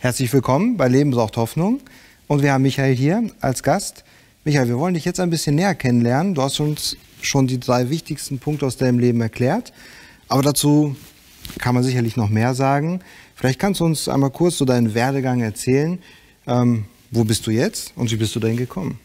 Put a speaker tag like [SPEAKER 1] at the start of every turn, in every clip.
[SPEAKER 1] Herzlich willkommen bei Leben braucht Hoffnung. Und wir haben Michael hier als Gast. Michael, wir wollen dich jetzt ein bisschen näher kennenlernen. Du hast uns schon die drei wichtigsten Punkte aus deinem Leben erklärt. Aber dazu kann man sicherlich noch mehr sagen. Vielleicht kannst du uns einmal kurz so deinen Werdegang erzählen. Ähm, wo bist du jetzt und wie bist du dahin gekommen?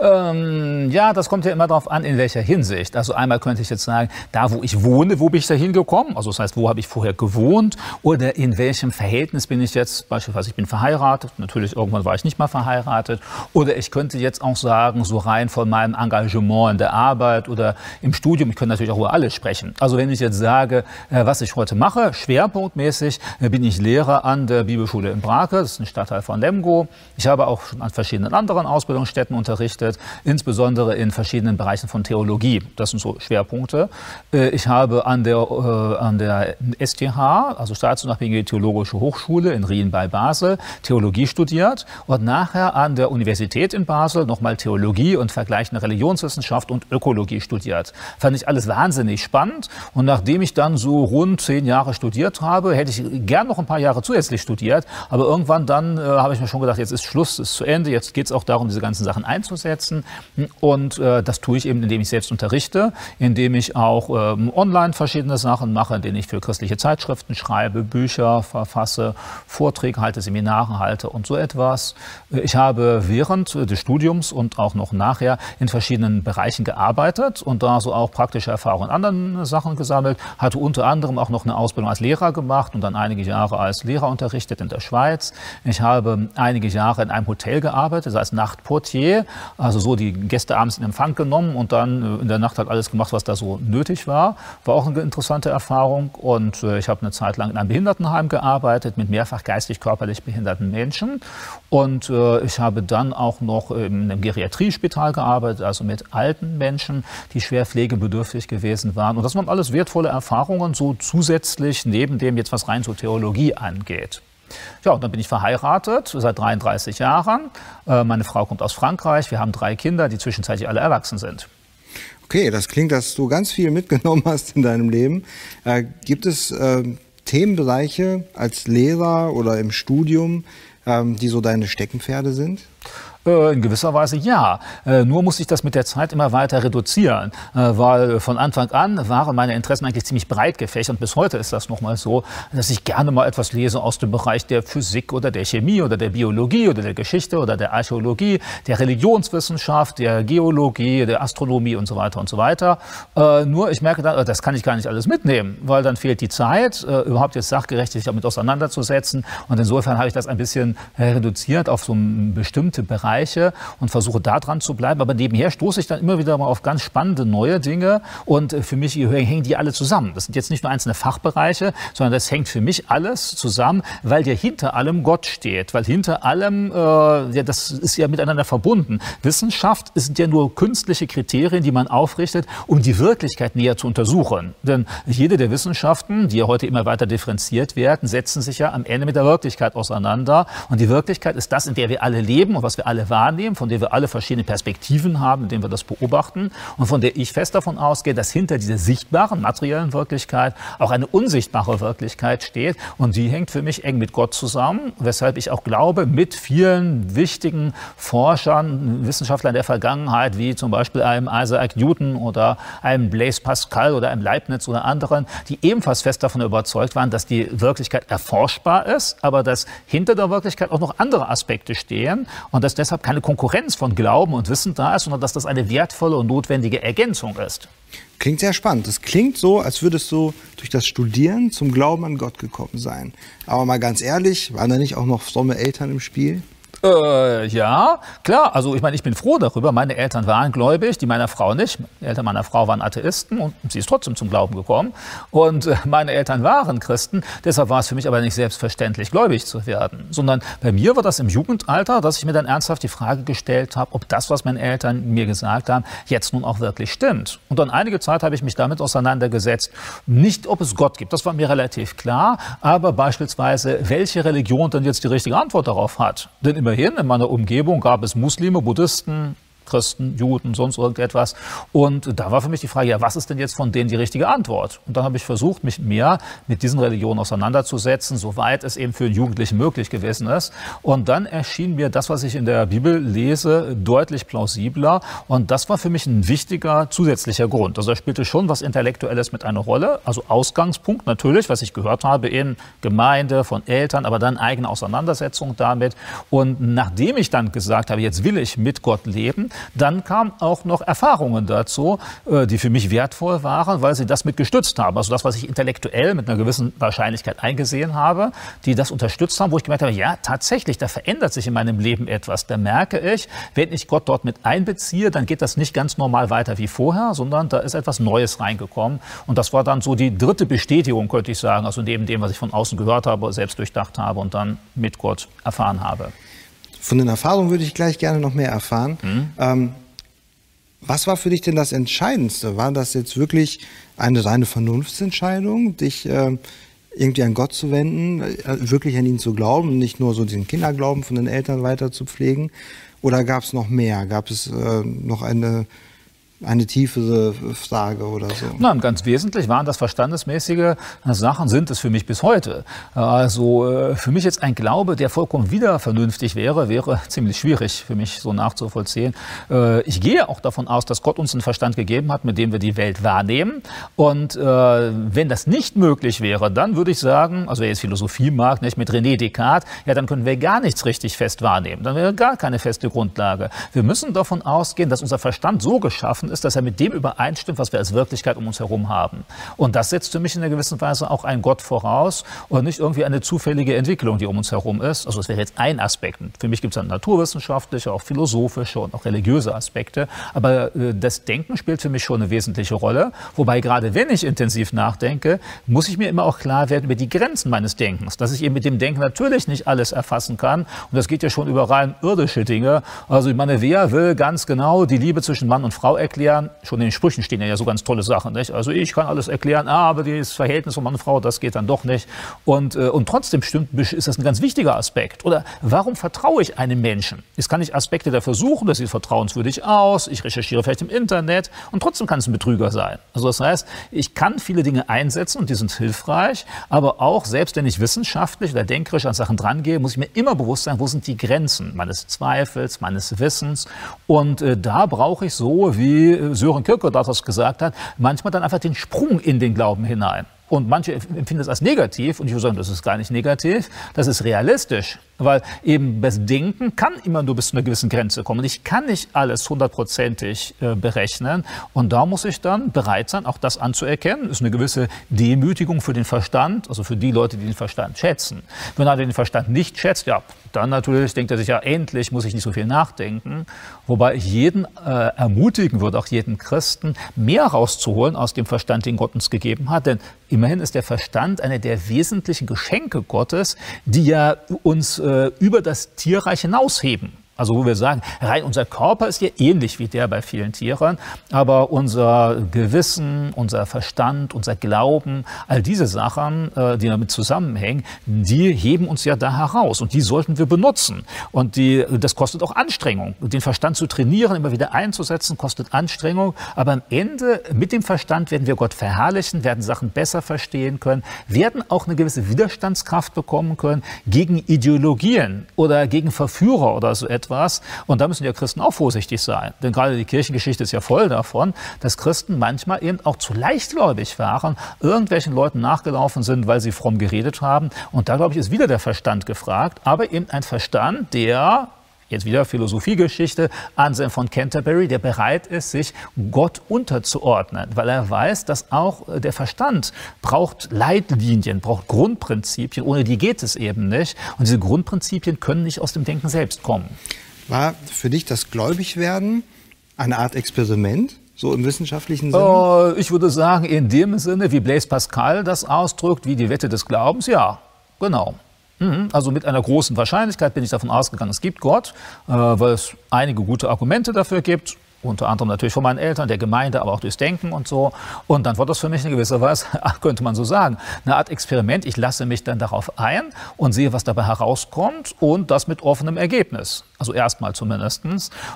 [SPEAKER 2] Ähm, ja, das kommt ja immer darauf an, in welcher Hinsicht. Also einmal könnte ich jetzt sagen, da wo ich wohne, wo bin ich da hingekommen? Also das heißt, wo habe ich vorher gewohnt? Oder in welchem Verhältnis bin ich jetzt? Beispielsweise, ich bin verheiratet. Natürlich, irgendwann war ich nicht mal verheiratet. Oder ich könnte jetzt auch sagen, so rein von meinem Engagement in der Arbeit oder im Studium. Ich könnte natürlich auch über alles sprechen. Also wenn ich jetzt sage, äh, was ich heute mache, schwerpunktmäßig äh, bin ich Lehrer an der Bibelschule in Brake. Das ist ein Stadtteil von Lemgo. Ich habe auch schon an verschiedenen anderen Ausbildungsstätten unterrichtet gearbeitet, insbesondere in verschiedenen Bereichen von Theologie. Das sind so Schwerpunkte. Äh, ich habe an der, äh, an der STH, also Staatsunabhängige Theologische Hochschule in Rien bei Basel, Theologie studiert und nachher an der Universität in Basel nochmal Theologie und vergleichende Religionswissenschaft und Ökologie studiert. Fand ich alles wahnsinnig spannend und nachdem ich dann so rund zehn Jahre studiert habe, hätte ich gern noch ein paar Jahre zusätzlich studiert, aber irgendwann dann äh, habe ich mir schon gedacht, jetzt ist Schluss, ist zu Ende, jetzt geht es auch darum, diese ganzen Sachen einzusetzen umsetzen. Und äh, das tue ich eben, indem ich selbst unterrichte, indem ich auch ähm, online verschiedene Sachen mache, indem ich für christliche Zeitschriften schreibe, Bücher verfasse, Vorträge halte, Seminare halte und so etwas. Ich habe während des Studiums und auch noch nachher in verschiedenen Bereichen gearbeitet und da so auch praktische Erfahrungen in anderen Sachen gesammelt, hatte unter anderem auch noch eine Ausbildung als Lehrer gemacht und dann einige Jahre als Lehrer unterrichtet in der Schweiz. Ich habe einige Jahre in einem Hotel gearbeitet, als Nachtportier, also so die Gäste abends in Empfang genommen und dann äh, in der Nacht halt alles gemacht, was da so nötig war. War auch eine interessante Erfahrung. Und äh, ich habe eine Zeit lang in einem Behindertenheim gearbeitet mit mehrfach geistig, körperlich behinderten Menschen. Und äh, ich habe dann auch noch in einem Geriatriespital gearbeitet, also mit alten Menschen, die schwer pflegebedürftig gewesen waren. Und das waren alles wertvolle Erfahrungen, so zusätzlich neben dem jetzt, was rein zur Theologie angeht. Ja, und dann bin ich verheiratet seit 33 Jahren. Äh, meine Frau kommt aus Frankreich. Wir haben drei Kinder, die zwischenzeitlich alle erwachsen sind.
[SPEAKER 1] Okay, das klingt, dass du ganz viel mitgenommen hast in deinem Leben. Äh, gibt es äh, Themenbereiche als Lehrer oder im Studium, ähm, die so deine Steckenpferde sind?
[SPEAKER 2] Äh, in gewisser Weise ja. Äh, nur muss ich das mit der Zeit immer weiter reduzieren, äh, weil von Anfang an waren meine Interessen eigentlich ziemlich breit gefächert und bis heute ist das noch mal so, dass ich gerne mal etwas lese aus dem Bereich der Physik oder der Chemie oder der Biologie oder der Geschichte oder der Archäologie, der Religionswissenschaft, der Geologie, der Astronomie und so weiter und so weiter. Nur ich merke dann, das kann ich gar nicht alles mitnehmen, weil dann fehlt die Zeit, überhaupt jetzt sachgerecht sich damit auseinanderzusetzen und insofern habe ich das ein bisschen reduziert auf so bestimmte Bereiche Bereiche und versuche da dran zu bleiben. Aber nebenher stoße ich dann immer wieder mal auf ganz spannende neue Dinge und äh, für mich hängen die alle zusammen. Das sind jetzt nicht nur einzelne Fachbereiche, sondern das hängt für mich alles zusammen, weil ja hinter allem Gott steht, weil hinter allem, äh, ja, das ist ja miteinander verbunden. Wissenschaft sind ja nur künstliche Kriterien, die man aufrichtet, um die Wirklichkeit näher zu untersuchen. Denn jede der Wissenschaften, die ja heute immer weiter differenziert werden, setzen sich ja am Ende mit der Wirklichkeit auseinander. Und die Wirklichkeit ist das, in der wir alle leben und was wir alle alle wahrnehmen, von der wir alle verschiedene Perspektiven haben, in denen wir das beobachten und von der ich fest davon ausgehe, dass hinter dieser sichtbaren materiellen Wirklichkeit auch eine unsichtbare Wirklichkeit steht. Und die hängt für mich eng mit Gott zusammen, weshalb ich auch glaube, mit vielen wichtigen Forschern, Wissenschaftlern der Vergangenheit, wie zum Beispiel einem Isaac Newton oder einem Blaise Pascal oder einem Leibniz oder anderen, die ebenfalls fest davon überzeugt waren, dass die Wirklichkeit erforschbar ist, aber dass hinter der Wirklichkeit auch noch andere Aspekte stehen und dass deshalb deshalb keine Konkurrenz von Glauben und Wissen da ist, sondern dass das eine wertvolle und notwendige Ergänzung ist.
[SPEAKER 1] Klingt sehr spannend. Das klingt so, als würdest du durch das Studieren zum Glauben an Gott gekommen sein. Aber mal ganz ehrlich, waren da nicht auch noch fromme Eltern im Spiel?
[SPEAKER 2] Äh, ja, klar. Also ich meine, ich bin froh darüber. Meine Eltern waren gläubig, die meiner Frau nicht. Die Eltern meiner Frau waren Atheisten und sie ist trotzdem zum Glauben gekommen. Und äh, meine Eltern waren Christen. Deshalb war es für mich aber nicht selbstverständlich, gläubig zu werden. Sondern bei mir war das im Jugendalter, dass ich mir dann ernsthaft die Frage gestellt habe, ob das, was meine Eltern mir gesagt haben, jetzt nun auch wirklich stimmt. Und dann einige Zeit habe ich mich damit auseinandergesetzt. Nicht, ob es Gott gibt, das war mir relativ klar. Aber beispielsweise, welche Religion denn jetzt die richtige Antwort darauf hat. Denn immer immerhin in meiner Umgebung gab es Muslime, Buddhisten, Christen, Juden, sonst irgendetwas. Und da war für mich die Frage, ja, was ist denn jetzt von denen die richtige Antwort? Und dann habe ich versucht, mich mehr mit diesen Religionen auseinanderzusetzen, soweit es eben für Jugendliche möglich gewesen ist. Und dann erschien mir das, was ich in der Bibel lese, deutlich plausibler. Und das war für mich ein wichtiger zusätzlicher Grund. Also da spielte schon was Intellektuelles mit einer Rolle. Also Ausgangspunkt natürlich, was ich gehört habe in Gemeinde, von Eltern, aber dann eigene Auseinandersetzung damit. Und nachdem ich dann gesagt habe, jetzt will ich mit Gott leben, dann kamen auch noch Erfahrungen dazu, äh, die für mich wertvoll waren, weil sie das mit gestützt haben. Also das, was ich intellektuell mit einer gewissen Wahrscheinlichkeit eingesehen habe, die das unterstützt haben, wo ich gemerkt habe, ja, tatsächlich, da verändert sich in meinem Leben etwas. Da merke ich, wenn ich Gott dort mit einbeziehe, dann geht das nicht ganz normal weiter wie vorher, sondern da ist etwas Neues reingekommen. Und das war dann so die dritte Bestätigung, könnte ich sagen, also neben dem, was ich von außen gehört habe, selbst durchdacht habe und dann mit Gott erfahren habe.
[SPEAKER 1] Von den Erfahrungen würde ich gleich gerne noch mehr erfahren. Mhm. Ähm, was war für dich denn das Entscheidendste? War das jetzt wirklich eine reine Vernunftsentscheidung, dich äh, irgendwie an Gott zu wenden, äh, wirklich an ihn zu glauben, nicht nur so diesen Kinderglauben von den Eltern weiter zu pflegen? Oder gab es noch mehr? Gab es äh, noch eine eine tiefere Frage oder so?
[SPEAKER 2] Nein, ganz wesentlich waren das verstandesmäßige Sachen, sind es für mich bis heute. Also äh, für mich jetzt ein Glaube, der vollkommen wieder vernünftig wäre, wäre ziemlich schwierig für mich so nachzuvollziehen. Äh, ich gehe auch davon aus, dass Gott uns einen Verstand gegeben hat, mit dem wir die Welt wahrnehmen. Und äh, wenn das nicht möglich wäre, dann würde ich sagen, also wer jetzt Philosophie mag, nicht mit René Descartes, ja, dann können wir gar nichts richtig fest wahrnehmen. Dann wäre gar keine feste Grundlage. Wir müssen davon ausgehen, dass unser Verstand so geschaffen ist, dass er mit dem übereinstimmt, was wir als Wirklichkeit um uns herum haben. Und das setzt für mich in einer gewissen Weise auch einen Gott voraus und nicht irgendwie eine zufällige Entwicklung, die um uns herum ist. Also das wäre jetzt ein Aspekt. für mich gibt es dann naturwissenschaftliche, auch philosophische und auch religiöse Aspekte. Aber äh, das Denken spielt für mich schon eine wesentliche Rolle. Wobei gerade wenn ich intensiv nachdenke, muss ich mir immer auch klar werden über die Grenzen meines Denkens. Dass ich eben mit dem Denken natürlich nicht alles erfassen kann. Und das geht ja schon über rein irdische Dinge. Also ich meine, wer will ganz genau die Liebe zwischen Mann und Frau erklären? Erklären. Schon in den Sprüchen stehen ja so ganz tolle Sachen. Nicht? Also ich kann alles erklären, aber das Verhältnis von Mann und Frau, das geht dann doch nicht. Und, äh, und trotzdem stimmt, ist das ein ganz wichtiger Aspekt. Oder warum vertraue ich einem Menschen? Jetzt kann ich Aspekte dafür suchen, das sieht vertrauenswürdig aus, ich recherchiere vielleicht im Internet und trotzdem kann es ein Betrüger sein. Also das heißt, ich kann viele Dinge einsetzen und die sind hilfreich, aber auch selbst wenn ich wissenschaftlich oder denkerisch an Sachen drangehe, muss ich mir immer bewusst sein, wo sind die Grenzen meines Zweifels, meines Wissens. Und äh, da brauche ich so, wie Sören Kierkegaard das gesagt hat, manchmal dann einfach den Sprung in den Glauben hinein. Und manche empfinden das als negativ und ich würde sagen, das ist gar nicht negativ, das ist realistisch. Weil eben das Denken kann immer nur bis zu einer gewissen Grenze kommen. Ich kann nicht alles hundertprozentig äh, berechnen. Und da muss ich dann bereit sein, auch das anzuerkennen. Das ist eine gewisse Demütigung für den Verstand, also für die Leute, die den Verstand schätzen. Wenn einer den Verstand nicht schätzt, ja, dann natürlich denkt er sich, ja, endlich muss ich nicht so viel nachdenken. Wobei ich jeden äh, ermutigen würde, auch jeden Christen, mehr rauszuholen aus dem Verstand, den Gott uns gegeben hat. Denn immerhin ist der Verstand eine der wesentlichen Geschenke Gottes, die ja uns äh, über das Tierreich hinausheben. Also wo wir sagen, rein unser Körper ist ja ähnlich wie der bei vielen Tieren, aber unser Gewissen, unser Verstand, unser Glauben, all diese Sachen, äh, die damit zusammenhängen, die heben uns ja da heraus und die sollten wir benutzen. Und die, das kostet auch Anstrengung. Den Verstand zu trainieren, immer wieder einzusetzen, kostet Anstrengung. Aber am Ende mit dem Verstand werden wir Gott verherrlichen, werden Sachen besser verstehen können, werden auch eine gewisse Widerstandskraft bekommen können gegen Ideologien oder gegen Verführer oder so etwas etwas. Und da müssen ja Christen auch vorsichtig sein. Denn gerade die Kirchengeschichte ist ja voll davon, dass Christen manchmal eben auch zu leichtgläubig waren, irgendwelchen Leuten nachgelaufen sind, weil sie fromm geredet haben. Und da, glaube ich, ist wieder der Verstand gefragt. Aber eben ein Verstand, der jetzt wieder Philosophiegeschichte, Anselm von Canterbury, der bereit ist, sich Gott unterzuordnen, weil er weiß, dass auch äh, der Verstand braucht Leitlinien, braucht Grundprinzipien, ohne die geht es eben nicht. Und diese Grundprinzipien können nicht aus dem Denken selbst kommen.
[SPEAKER 1] War für dich das Gläubigwerden eine Art Experiment? So im wissenschaftlichen
[SPEAKER 2] Sinne? Uh, ich würde sagen, in dem Sinne, wie Blaise Pascal das ausdrückt, wie die Wette des Glaubens, ja, genau. Mhm. Also mit einer großen Wahrscheinlichkeit bin ich davon ausgegangen, es gibt Gott, äh, weil es einige gute Argumente dafür gibt. Unter anderem natürlich von meinen Eltern, der Gemeinde, aber auch durchs Denken und so. Und dann wird das für mich in gewisser Weise, könnte man so sagen, eine Art Experiment. Ich lasse mich dann darauf ein und sehe, was dabei herauskommt und das mit offenem Ergebnis. Also erstmal zumindest.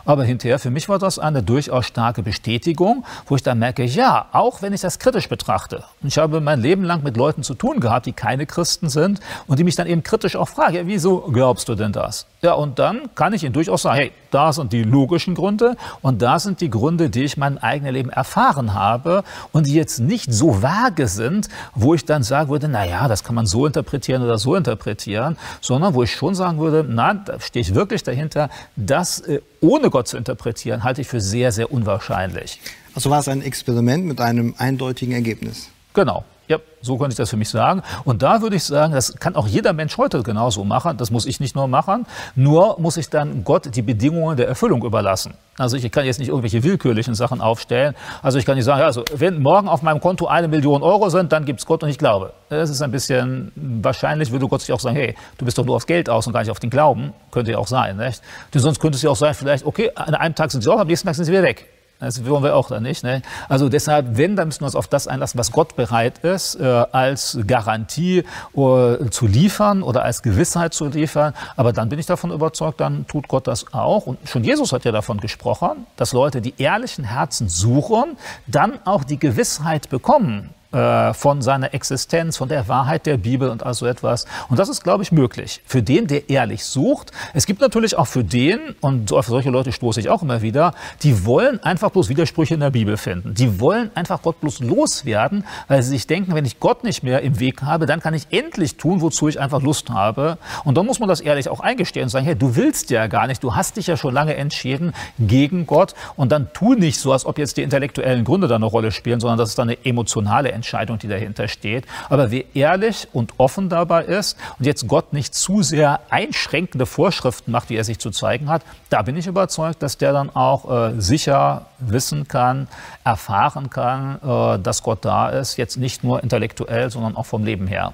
[SPEAKER 2] Aber hinterher, für mich war das eine durchaus starke Bestätigung, wo ich dann merke, ja, auch wenn ich das kritisch betrachte. Und ich habe mein Leben lang mit Leuten zu tun gehabt, die keine Christen sind und die mich dann eben kritisch auch fragen, ja, wieso glaubst du denn das? Ja, und dann kann ich ihnen durchaus sagen, hey, da sind die logischen Gründe und da sind die Gründe, die ich mein eigenes Leben erfahren habe und die jetzt nicht so vage sind, wo ich dann sagen würde, na ja, das kann man so interpretieren oder so interpretieren, sondern wo ich schon sagen würde, na, da stehe ich wirklich dahinter, das äh, ohne Gott zu interpretieren, halte ich für sehr, sehr unwahrscheinlich.
[SPEAKER 1] Also war es ein Experiment mit einem eindeutigen Ergebnis?
[SPEAKER 2] Genau. Ja, so könnte ich das für mich sagen. Und da würde ich sagen, das kann auch jeder Mensch heute genauso machen. Das muss ich nicht nur machen. Nur muss ich dann Gott die Bedingungen der Erfüllung überlassen. Also ich kann jetzt nicht irgendwelche willkürlichen Sachen aufstellen. Also ich kann nicht sagen, also wenn morgen auf meinem Konto eine Million Euro sind, dann gibt es Gott und ich glaube. Das ist ein bisschen, wahrscheinlich würde Gott sich auch sagen, hey, du bist doch nur aufs Geld aus und gar nicht auf den Glauben. Könnte ja auch sein, nicht? Sonst könnte es ja auch sein, vielleicht, okay, an einem Tag sind sie auch, am nächsten Tag sind sie wieder weg. Das wollen wir auch dann nicht. Ne? Also deshalb, wenn, dann müssen wir uns auf das einlassen, was Gott bereit ist, äh, als Garantie äh, zu liefern oder als Gewissheit zu liefern. Aber dann bin ich davon überzeugt, dann tut Gott das auch. Und schon Jesus hat ja davon gesprochen, dass Leute, die ehrlichen Herzen suchen, dann auch die Gewissheit bekommen, äh, von seiner Existenz, von der Wahrheit der Bibel und all so etwas. Und das ist, glaube ich, möglich. Für den, der ehrlich sucht. Es gibt natürlich auch für den, und auf solche Leute stoße ich auch immer wieder, die wollen einfach bloß Widersprüche in der Bibel finden. Die wollen einfach Gott bloß loswerden, weil sie sich denken, wenn ich Gott nicht mehr im Weg habe, dann kann ich endlich tun, wozu ich einfach Lust habe. Und dann muss man das ehrlich auch eingestehen und sagen, hey, du willst ja gar nicht, du hast dich ja schon lange entschieden gegen Gott und dann tu nicht so, als ob jetzt die intellektuellen Gründe da eine Rolle spielen, sondern das ist dann eine emotionale Entscheidung. Entscheidung, die dahinter steht. Aber wer ehrlich und offen dabei ist und jetzt Gott nicht zu sehr einschränkende Vorschriften macht, wie er sich zu zeigen hat, da bin ich überzeugt, dass der dann auch äh, sicher wissen kann, erfahren kann, äh, dass Gott da ist, jetzt nicht nur intellektuell, sondern auch vom Leben her.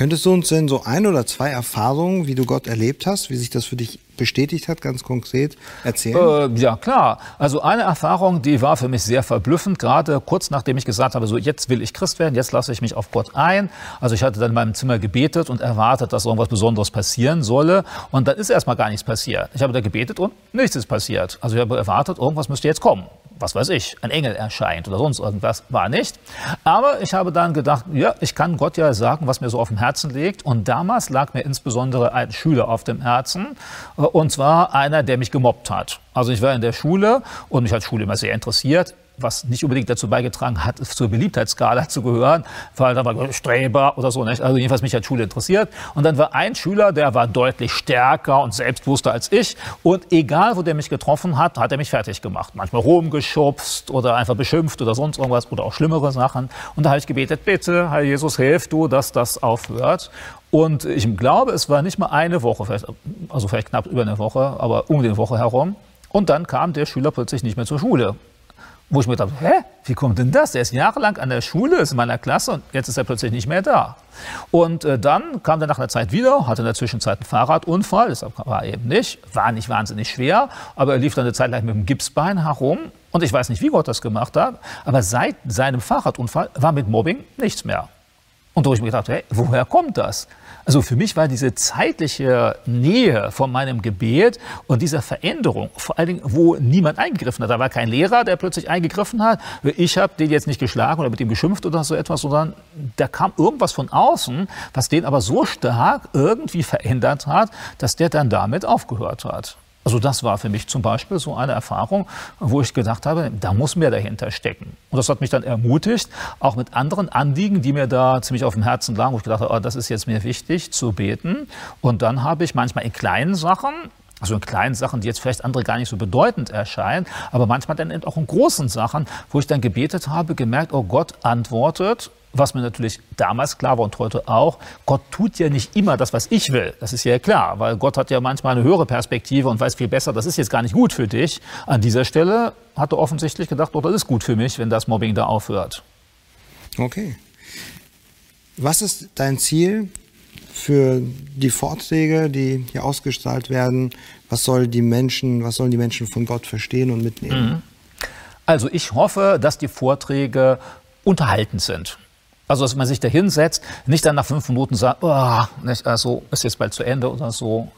[SPEAKER 1] Könntest du uns denn so ein oder zwei Erfahrungen, wie du Gott erlebt hast, wie sich das für dich bestätigt hat, ganz konkret erzählen?
[SPEAKER 2] Äh, ja, klar. Also eine Erfahrung, die war für mich sehr verblüffend, gerade kurz nachdem ich gesagt habe, so jetzt will ich Christ werden, jetzt lasse ich mich auf Gott ein. Also ich hatte dann in meinem Zimmer gebetet und erwartet, dass irgendwas Besonderes passieren solle. Und dann ist erstmal gar nichts passiert. Ich habe da gebetet und nichts ist passiert. Also ich habe erwartet, irgendwas müsste jetzt kommen was weiß ich, ein Engel erscheint oder sonst irgendwas, war nicht. Aber ich habe dann gedacht, ja, ich kann Gott ja sagen, was mir so auf dem Herzen liegt. Und damals lag mir insbesondere ein Schüler auf dem Herzen, äh, und zwar einer, der mich gemobbt hat. Also ich war in der Schule und mich hat Schule immer sehr interessiert was nicht unbedingt dazu beigetragen hat, zur Beliebtheitsskala zu gehören, weil da war Streber oder so. Nicht? Also jedenfalls mich hat Schule interessiert. Und dann war ein Schüler, der war deutlich stärker und selbstbewusster als ich. Und egal, wo der mich getroffen hat, hat er mich fertig gemacht. Manchmal rumgeschubst oder einfach beschimpft oder sonst irgendwas oder auch schlimmere Sachen. Und da habe ich gebetet, bitte, Herr Jesus, hilf du, dass das aufhört. Und ich glaube, es war nicht mal eine Woche, vielleicht, also vielleicht knapp über eine Woche, aber um die Woche herum. Und dann kam der Schüler plötzlich nicht mehr zur Schule. Wo ich mir dachte, hä, wie kommt denn das? Der ist jahrelang an der Schule, ist in meiner Klasse und jetzt ist er plötzlich nicht mehr da. Und äh, dann kam er nach einer Zeit wieder, hatte in der Zwischenzeit einen Fahrradunfall, das war eben nicht, war nicht wahnsinnig schwer, aber er lief dann eine Zeit lang mit dem Gipsbein herum. Und ich weiß nicht, wie Gott das gemacht hat, aber seit seinem Fahrradunfall war mit Mobbing nichts mehr. Und da habe ich mir gedacht, hey, woher kommt das? Also für mich war diese zeitliche Nähe von meinem Gebet und dieser Veränderung, vor allen Dingen, wo niemand eingegriffen hat. Da war kein Lehrer, der plötzlich eingegriffen hat. Ich habe den jetzt nicht geschlagen oder mit ihm geschimpft oder so etwas, sondern da kam irgendwas von außen, was den aber so stark irgendwie verändert hat, dass der dann damit aufgehört hat. Also das war für mich zum Beispiel so eine Erfahrung, wo ich gedacht habe, da muss mehr dahinter stecken. Und das hat mich dann ermutigt, auch mit anderen Anliegen, die mir da ziemlich auf dem Herzen lagen, wo ich gedacht habe, oh, das ist jetzt mir wichtig zu beten. Und dann habe ich manchmal in kleinen Sachen, also in kleinen Sachen, die jetzt vielleicht andere gar nicht so bedeutend erscheinen, aber manchmal dann auch in großen Sachen, wo ich dann gebetet habe, gemerkt, oh Gott antwortet was mir natürlich damals klar war und heute auch, Gott tut ja nicht immer das, was ich will. Das ist ja klar, weil Gott hat ja manchmal eine höhere Perspektive und weiß viel besser, das ist jetzt gar nicht gut für dich. An dieser Stelle hat er offensichtlich gedacht, oh, das ist gut für mich, wenn das Mobbing da aufhört.
[SPEAKER 1] Okay. Was ist dein Ziel für die Vorträge, die hier ausgestrahlt werden? Was soll die Menschen, was sollen die Menschen von Gott verstehen und mitnehmen?
[SPEAKER 2] Mhm. Also ich hoffe, dass die Vorträge unterhaltend sind Also, dass man sich da hinsetzt, nicht dann nach fünf Minuten sagt, oh, nicht, also ist jetzt bald zu Ende oder so.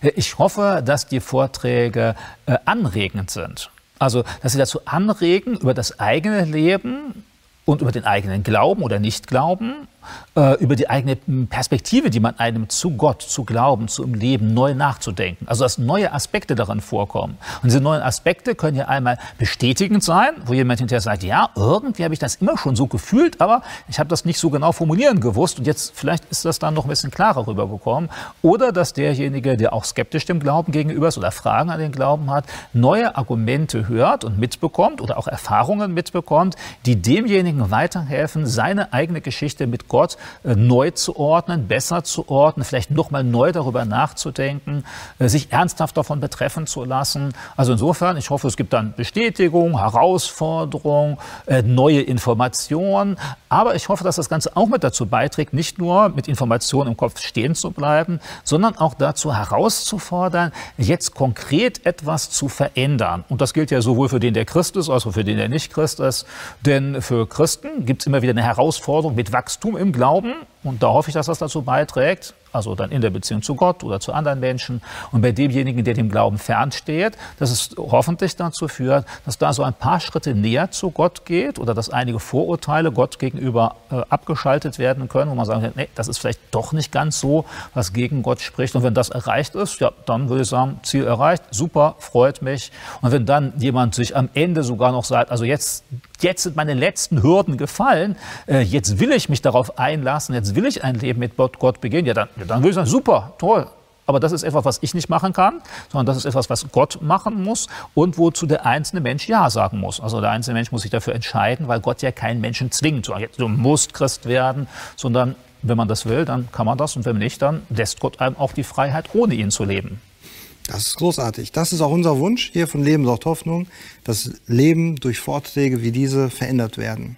[SPEAKER 2] Ich hoffe, dass die Vorträge äh, anregend sind. Also, dass sie dazu anregen, über das eigene Leben und über den eigenen Glauben oder Nichtglauben äh, über die eigene Perspektive, die man einem zu Gott, zu Glauben, zu im Leben neu nachzudenken. Also dass neue Aspekte daran vorkommen. Und diese neuen Aspekte können ja einmal bestätigend sein, wo jemand hinterher sagt, ja, irgendwie habe ich das immer schon so gefühlt, aber ich habe das nicht so genau formulieren gewusst und jetzt vielleicht ist das dann noch ein bisschen klarer rübergekommen. Oder dass derjenige, der auch skeptisch dem Glauben gegenüber ist oder Fragen an den Glauben hat, neue Argumente hört und mitbekommt oder auch Erfahrungen mitbekommt, die demjenigen weiterhelfen, seine eigene Geschichte mit Gott Gott äh, neu zu ordnen, besser zu ordnen, vielleicht nochmal neu darüber nachzudenken, äh, sich ernsthaft davon betreffen zu lassen. Also insofern, ich hoffe, es gibt dann Bestätigung, Herausforderung, äh, neue Informationen. Aber ich hoffe, dass das Ganze auch mit dazu beiträgt, nicht nur mit Informationen im Kopf stehen zu bleiben, sondern auch dazu herauszufordern, jetzt konkret etwas zu verändern. Und das gilt ja sowohl für den, der Christ ist, als auch für den, der nicht Christ ist. Denn für Christen gibt es immer wieder eine Herausforderung mit Wachstum im Glauben. Und da hoffe ich, dass das dazu beiträgt, also dann in der Beziehung zu Gott oder zu anderen Menschen. Und bei demjenigen, der dem Glauben fernsteht, dass es hoffentlich dazu führt, dass da so ein paar Schritte näher zu Gott geht oder dass einige Vorurteile Gott gegenüber äh, abgeschaltet werden können, wo man sagt, nee, das ist vielleicht doch nicht ganz so, was gegen Gott spricht. Und wenn das erreicht ist, ja, dann würde ich sagen, Ziel erreicht, super, freut mich. Und wenn dann jemand sich am Ende sogar noch sagt, also jetzt jetzt sind meine letzten Hürden gefallen, äh, jetzt will ich mich darauf einlassen, jetzt will ich ein Leben mit Gott beginnen, ja dann, ja, dann würde ich sagen, super, toll. Aber das ist etwas, was ich nicht machen kann, sondern das ist etwas, was Gott machen muss und wozu der einzelne Mensch Ja sagen muss. Also der einzelne Mensch muss sich dafür entscheiden, weil Gott ja keinen Menschen zwingt. Du musst Christ werden, sondern wenn man das will, dann kann man das und wenn nicht, dann lässt Gott einem auch die Freiheit, ohne ihn zu leben.
[SPEAKER 1] Das ist großartig. Das ist auch unser Wunsch hier von Leben sorgt Hoffnung, dass Leben durch Vorträge wie diese verändert werden.